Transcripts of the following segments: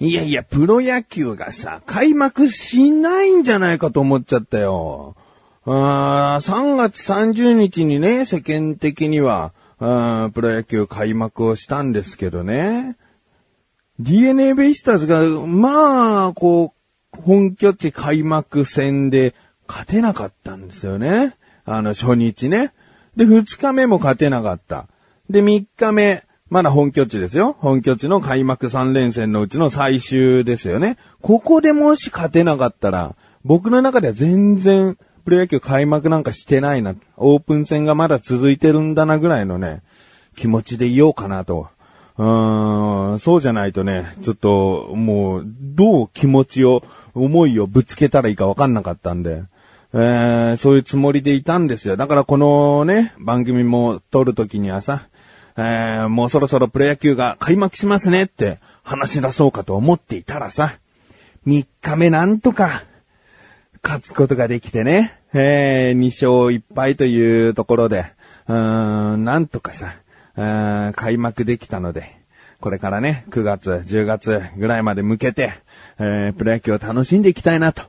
いやいや、プロ野球がさ、開幕しないんじゃないかと思っちゃったよ。あ3月30日にね、世間的には、あプロ野球開幕をしたんですけどね。DNA ベイスターズが、まあ、こう、本拠地開幕戦で勝てなかったんですよね。あの、初日ね。で、2日目も勝てなかった。で、3日目、まだ本拠地ですよ。本拠地の開幕3連戦のうちの最終ですよね。ここでもし勝てなかったら、僕の中では全然、プロ野球開幕なんかしてないな。オープン戦がまだ続いてるんだなぐらいのね、気持ちでいようかなと。うーん、そうじゃないとね、ちょっと、もう、どう気持ちを、思いをぶつけたらいいかわかんなかったんで。えー、そういうつもりでいたんですよ。だからこのね、番組も撮るときにはさ、えー、もうそろそろプロ野球が開幕しますねって話し出そうかと思っていたらさ、3日目なんとか、勝つことができてね、えー、2勝1敗というところで、うーん、なんとかさ、開幕できたので、これからね、9月、10月ぐらいまで向けて、えー、プロ野球を楽しんでいきたいなと。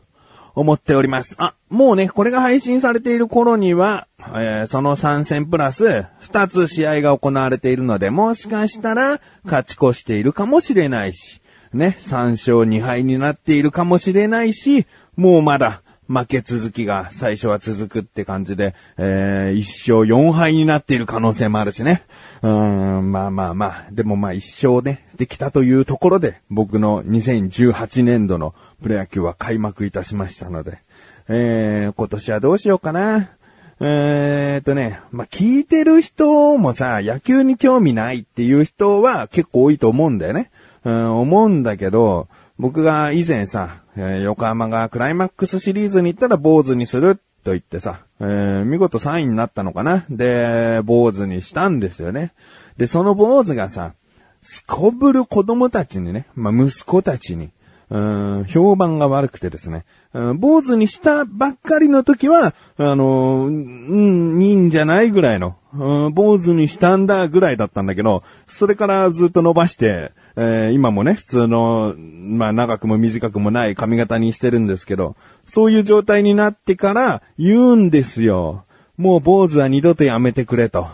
思っております。あ、もうね、これが配信されている頃には、えー、その3戦プラス2つ試合が行われているので、もしかしたら勝ち越しているかもしれないし、ね、3勝2敗になっているかもしれないし、もうまだ負け続きが最初は続くって感じで、えー、1勝4敗になっている可能性もあるしね。うん、まあまあまあ、でもまあ一勝ね、できたというところで、僕の2018年度のプロ野球は開幕いたしましたので、えー、今年はどうしようかな。えーとね、まあ、聞いてる人もさ、野球に興味ないっていう人は結構多いと思うんだよね。うん、思うんだけど、僕が以前さ、えー、横浜がクライマックスシリーズに行ったら坊主にすると言ってさ、えー、見事3位になったのかなで、坊主にしたんですよね。で、その坊主がさ、すこぶる子供たちにね、まあ、息子たちに、うん、評判が悪くてですね、うん、坊主にしたばっかりの時は、あの、うん、いいんじゃないぐらいの、うん、坊主にしたんだぐらいだったんだけど、それからずっと伸ばして、えー、今もね、普通の、まあ長くも短くもない髪型にしてるんですけど、そういう状態になってから言うんですよ。もう坊主は二度とやめてくれと。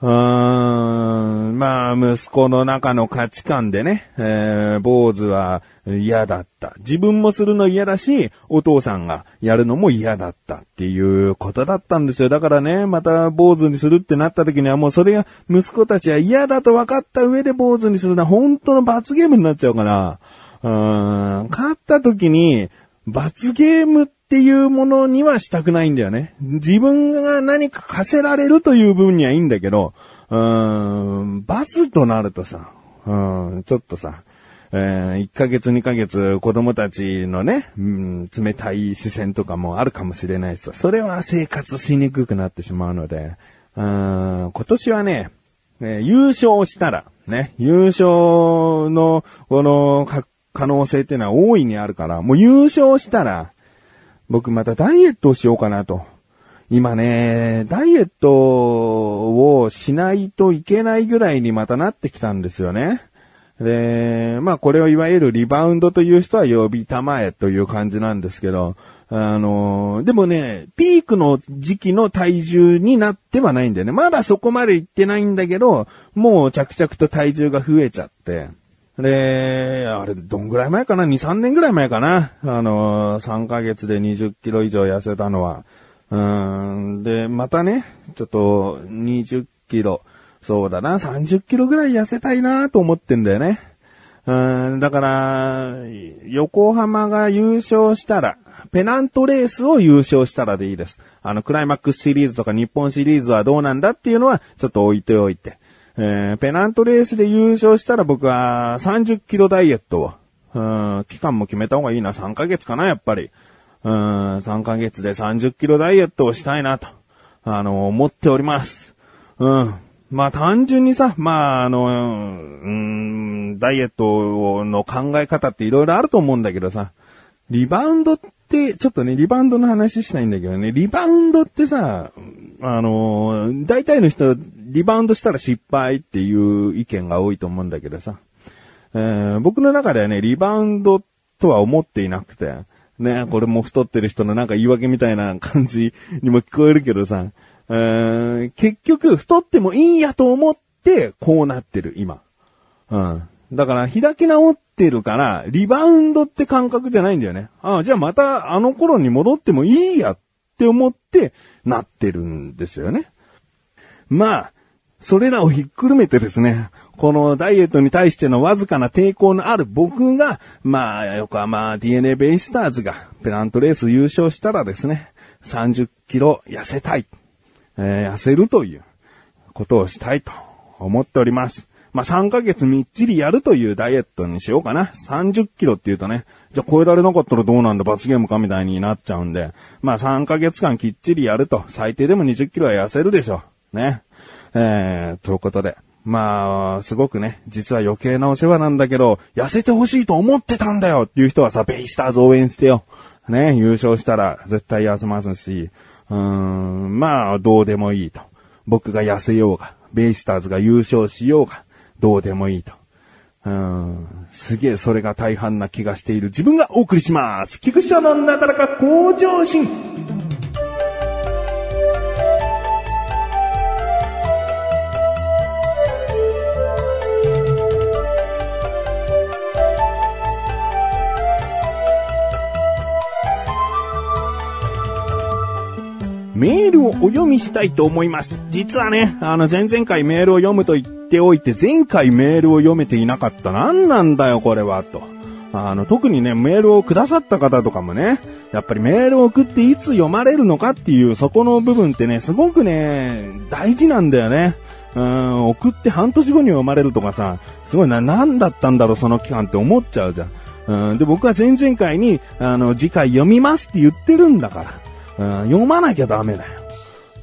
うーん、まあ、息子の中の価値観でね、えー、坊主は嫌だった。自分もするの嫌だし、お父さんがやるのも嫌だったっていうことだったんですよ。だからね、また坊主にするってなった時にはもうそれが息子たちは嫌だと分かった上で坊主にするのは本当の罰ゲームになっちゃうから、うーん、勝った時に罰ゲームっていうものにはしたくないんだよね。自分が何か課せられるという部分にはいいんだけど、うーん、バスとなるとさ、うん、ちょっとさ、えー、1ヶ月2ヶ月子供たちのね、うん、冷たい視線とかもあるかもしれないしさ、それは生活しにくくなってしまうので、うん、今年はね、えー、優勝したら、ね、優勝の、この、可能性っていうのは大いにあるから、もう優勝したら、僕またダイエットをしようかなと。今ね、ダイエットをしないといけないぐらいにまたなってきたんですよね。で、まあこれをいわゆるリバウンドという人は呼びたまえという感じなんですけど、あの、でもね、ピークの時期の体重になってはないんだよね。まだそこまで行ってないんだけど、もう着々と体重が増えちゃって。で、あれ、どんぐらい前かな ?2、3年ぐらい前かな？あの、3ヶ月で20キロ以上痩せたのは。うん、で、またね、ちょっと20キロ、そうだな、30キロぐらい痩せたいなと思ってんだよね。うん、だから、横浜が優勝したら、ペナントレースを優勝したらでいいです。あの、クライマックスシリーズとか日本シリーズはどうなんだっていうのは、ちょっと置いておいて。えー、ペナントレースで優勝したら僕は30キロダイエットを、うん、期間も決めた方がいいな。3ヶ月かな、やっぱり。うん、3ヶ月で30キロダイエットをしたいなと、あの、思っております。うん。まあ単純にさ、まああの、うん、ダイエットの考え方って色々あると思うんだけどさ、リバウンドって、ちょっとね、リバウンドの話したいんだけどね、リバウンドってさ、あの大体の人リバウンドしたら失敗っていう意見が多いと思うんだけどさ。えー僕の中ではね、リバウンドとは思っていなくて、ね、これも太ってる人のなんか言い訳みたいな感じにも聞こえるけどさ、え結局太ってもいいやと思って、こうなってる、今。うん。だから、開き直ってるから、リバウンドって感覚じゃないんだよね。ああ、じゃあまたあの頃に戻ってもいいやって思ってなってるんですよね。まあ、それらをひっくるめてですね、このダイエットに対してのわずかな抵抗のある僕が、まあ、横浜 DNA ベイスターズがペナントレース優勝したらですね、30キロ痩せたい。えー痩せるということをしたいと思っております。まあ、3ヶ月みっちりやるというダイエットにしようかな。30キロって言うとね、じゃあ超えられなかったらどうなんだ罰ゲームかみたいになっちゃうんで、まあ3ヶ月間きっちりやると、最低でも20キロは痩せるでしょう。ね。えー、ということで。まあ、すごくね、実は余計なお世話なんだけど、痩せてほしいと思ってたんだよっていう人はさ、ベイスターズ応援してよ。ね、優勝したら絶対痩せますし、うーん、まあ、どうでもいいと。僕が痩せようが、ベイスターズが優勝しようが、どうでもいいと。うん、すげえそれが大半な気がしている自分がお送りします。菊池のなだらか向上心。メールをお読みしたいと思います。実はね、あの前々回メールを読むと言っておいて、前回メールを読めていなかった。何なんだよ、これは、と。あの、特にね、メールをくださった方とかもね、やっぱりメールを送っていつ読まれるのかっていう、そこの部分ってね、すごくね、大事なんだよね。うん、送って半年後に読まれるとかさ、すごいな、何だったんだろう、その期間って思っちゃうじゃん。うん、で、僕は前々回に、あの、次回読みますって言ってるんだから。うん、読まなきゃダメだよ。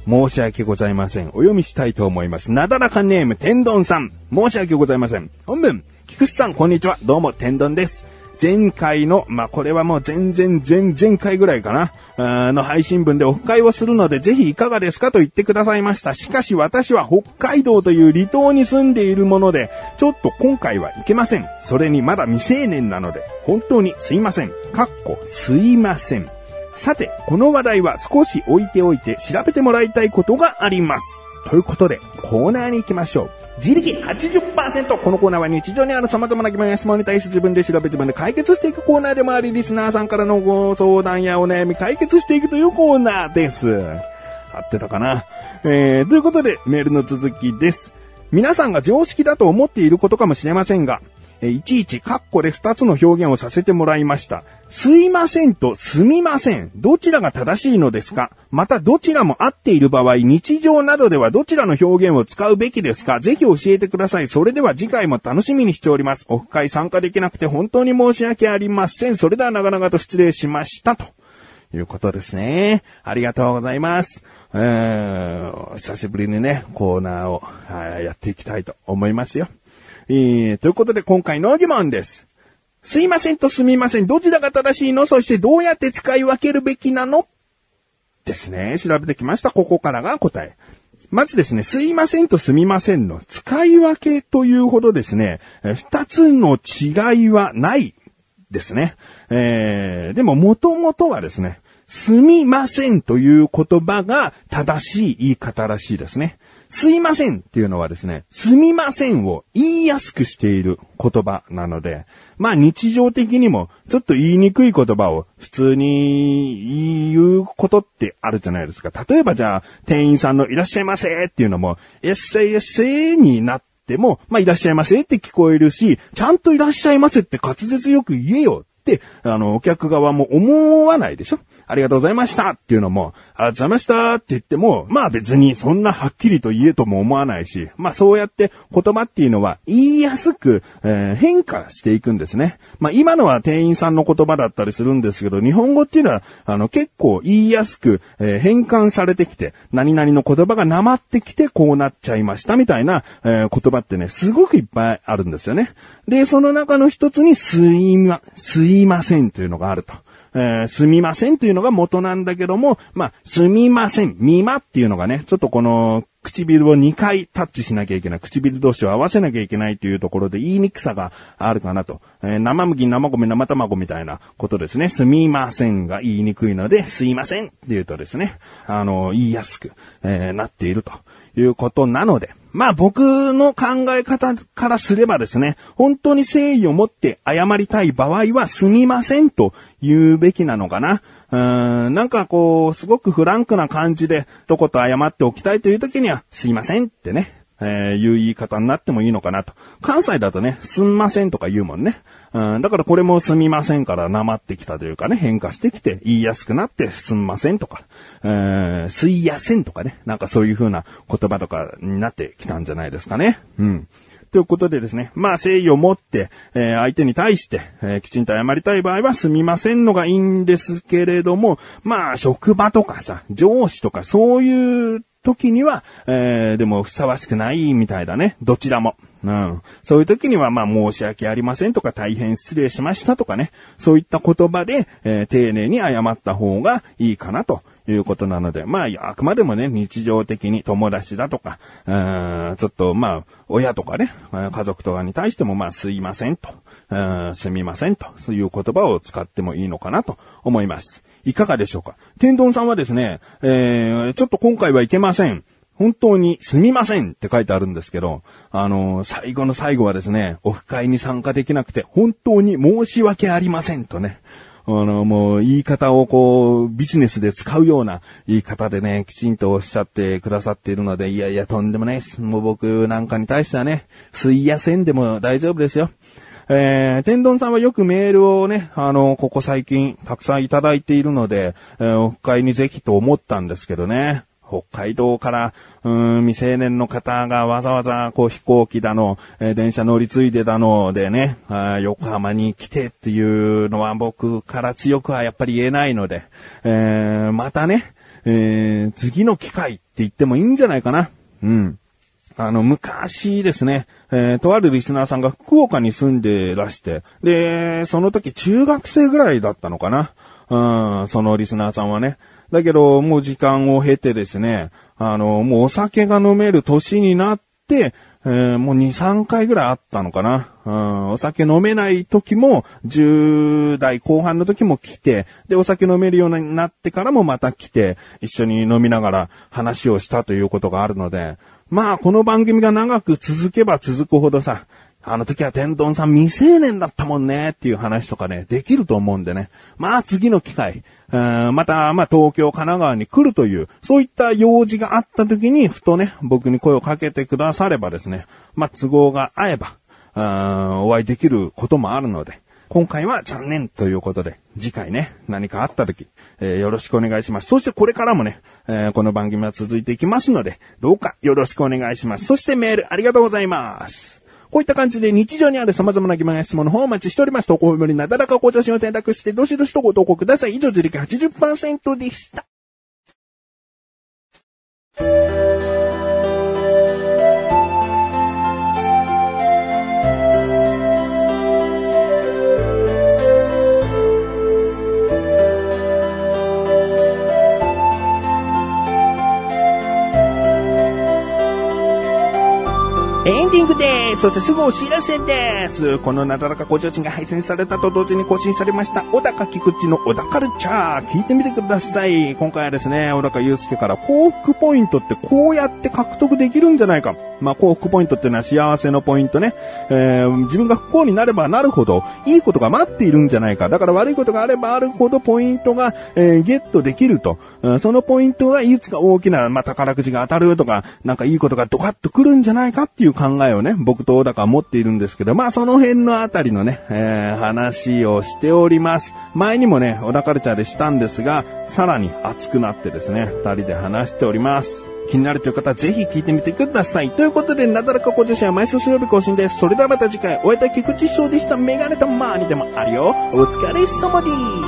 申し訳ございません。お読みしたいと思います。なだらかネーム、天丼さん。申し訳ございません。本文、菊池さん、こんにちは。どうも、天丼です。前回の、まあ、これはもう全然前々回ぐらいかな、の配信分でオフ会をするので、ぜひいかがですかと言ってくださいました。しかし私は北海道という離島に住んでいるもので、ちょっと今回はいけません。それにまだ未成年なので、本当にすいません。かっこ、すいません。さて、この話題は少し置いておいて調べてもらいたいことがあります。ということで、コーナーに行きましょう。自力80%このコーナーは日常にある様々な疑問や質問に対して自分で調べ自分で解決していくコーナーでもあり、リスナーさんからのご相談やお悩み解決していくというコーナーです。合ってたかな？えー、ということで、メールの続きです。皆さんが常識だと思っていることかもしれませんが、えいちいちカッコで二つの表現をさせてもらいました。すいませんとすみません。どちらが正しいのですか？またどちらも合っている場合、日常などではどちらの表現を使うべきですか？ぜひ教えてください。それでは次回も楽しみにしております。オフ会参加できなくて本当に申し訳ありません。それでは長々と失礼しました。ということですね。ありがとうございます。えー、久しぶりにね、コーナーをはいやっていきたいと思いますよ。えー、ということで今回の疑問です。すいませんとすみません。どちらが正しいの？そしてどうやって使い分けるべきなの？ですね。調べてきました。ここからが答え。まずですね、すいませんとすみませんの使い分けというほどですね、二つの違いはないですね。えー、でも元々はですね、すみませんという言葉が正しい言い方らしいですね。すいませんっていうのはですね、すみませんを言いやすくしている言葉なので、まあ日常的にもちょっと言いにくい言葉を普通に言うことってあるじゃないですか。例えばじゃあ、店員さんのいらっしゃいませっていうのも、エッセイエッセイになっても、まあいらっしゃいませって聞こえるし、ちゃんといらっしゃいませって滑舌よく言えよ、あの、お客側も思わないでしょありがとうございましたっていうのも、ありがとうございましたって言っても、まあ別にそんなはっきりと言えとも思わないし、まあそうやって言葉っていうのは言いやすく、えー変化していくんですね。まあ今のは店員さんの言葉だったりするんですけど、日本語っていうのは、あの結構言いやすく、えー変換されてきて、何々の言葉がなまってきてこうなっちゃいましたみたいな、えー言葉ってね、すごくいっぱいあるんですよね。で、その中の一つにすいま、すいませんというのがあると。えーすみませんというのが元なんだけども、まあ、すみません、みまっていうのがね、ちょっとこの唇を2回タッチしなきゃいけない。唇同士を合わせなきゃいけないというところで言いにくさがあるかなと。えー、生麦、生米、生卵みたいなことですね。すみませんが言いにくいので、すいませんって言うとですね、あの、言いやすく、えー、なっているということなので、まあ僕の考え方からすればですね、本当に誠意を持って謝りたい場合はすみませんと言うべきなのかな。うん、なんかこう、すごくフランクな感じで、どこと謝っておきたいという時には、すいませんってね、えー、いう言い方になってもいいのかなと。関西だとね、すんませんとか言うもんね。うん、だからこれもすみませんからなまってきたというかね、変化してきて言いやすくなってすんませんとか、えー、すいやせんとかね、なんかそういう風な言葉とかになってきたんじゃないですかね。うん。ということでですね、まあ誠意を持って、えー、相手に対して、えー、きちんと謝りたい場合はすみませんのがいいんですけれども、まあ職場とかさ、上司とかそういう時には、えー、でもふさわしくないみたいだね。どちらも。うん。そういう時には、まあ、申し訳ありませんとか、大変失礼しましたとかね。そういった言葉で、えー、丁寧に謝った方がいいかなということなので、まあ、あくまでもね、日常的に友達だとか、うん、ちょっと、まあ、親とかね、家族とかに対しても、まあ、すいませんと、すみませんと、そういう言葉を使ってもいいのかなと思います。いかがでしょうか？天丼さんはですね、えー、ちょっと今回はいけません。本当にすみませんって書いてあるんですけど、あのー、最後の最後はですね、オフ会に参加できなくて本当に申し訳ありませんとね、あの、もう言い方をこう、ビジネスで使うような言い方でね、きちんとおっしゃってくださっているので、いやいや、とんでもないです。もう僕なんかに対してはね、すいやせんでも大丈夫ですよ。えー、天丼さんはよくメールをね、あの、ここ最近たくさんいただいているので、えー、オフ会にぜひと思ったんですけどね。北海道から、うん、未成年の方がわざわざ、こう飛行機だの、えー、電車乗り継いでだのでね、あ横浜に来てっていうのは僕から強くはやっぱり言えないので、えー、またね、えー、次の機会って言ってもいいんじゃないかな。うん。あの、昔ですね、えー、とあるリスナーさんが福岡に住んでらして、で、その時中学生ぐらいだったのかな。うん、そのリスナーさんはね。だけど、もう時間を経てですね、あの、もうお酒が飲める年になって、えー、もう2、3回ぐらいあったのかな。うん、お酒飲めない時も、10代後半の時も来て、で、お酒飲めるようになってからもまた来て、一緒に飲みながら話をしたということがあるので、まあ、この番組が長く続けば続くほどさ、あの時は天丼さん未成年だったもんねっていう話とかね、できると思うんでね。まあ次の機会、また、まあ東京、神奈川に来るという、そういった用事があった時に、ふとね、僕に声をかけてくださればですね、まあ都合が合えば、お会いできることもあるので、今回は残念ということで、次回ね、何かあった時、えー、よろしくお願いします。そしてこれからもね、えー、この番組は続いていきますので、どうかよろしくお願いします。そしてメールありがとうございます。こういった感じで日常にある様々な疑問や質問の方をお待ちしております。投稿無理なだらかご写真を選択して、どしどしとご投稿ください。以上、自力80%でした。そしてすぐお知らせです。このなだらかご提灯が配信されたと同時に更新されました、小高菊池の小高ルチャー。聞いてみてください。今回はですね、小高祐介から幸福ポイントってこうやって獲得できるんじゃないか。まあ、幸福ポイントっていうのは幸せのポイントね。えー、自分が不幸になればなるほど、いいことが待っているんじゃないか。だから悪いことがあればあるほどポイントが、えー、ゲットできると。そのポイントがいつか大きな、まあ、宝くじが当たるとか、なんかいいことがドカッと来るんじゃないかっていう考えをね、僕と小高持っているんですけど、まあ、その辺のあたりのね、えー、話をしております。前にもね、小高ルチャーでしたんですが、さらに熱くなってですね、二人で話しております。気になるという方はぜひ聞いてみてください。ということで、なだらかご女子は毎週水曜日更新です。それではまた次回、お会いいた菊池翔でした。メガネたまーにでもあるよ。お疲れ様です。